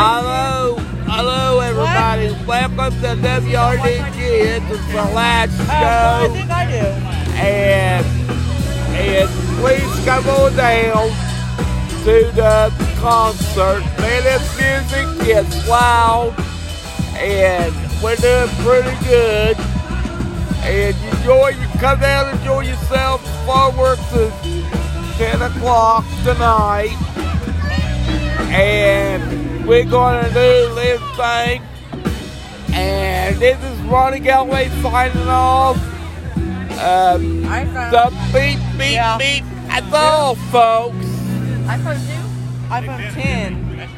Hello, hello everybody. Welcome to WRDG. It's the last Oh, I show. think I do. And, and please come on down to the concert. Man, this music gets loud. And we're doing pretty good. And enjoy, you come down and enjoy yourself. Fireworks is 10 o'clock tonight. And we're gonna do this thing. And this is Ronnie Galway signing off. Um, iPhone. the beep, beep, Yeah. beep. That's all, folks. iPhone 2? iPhone 10.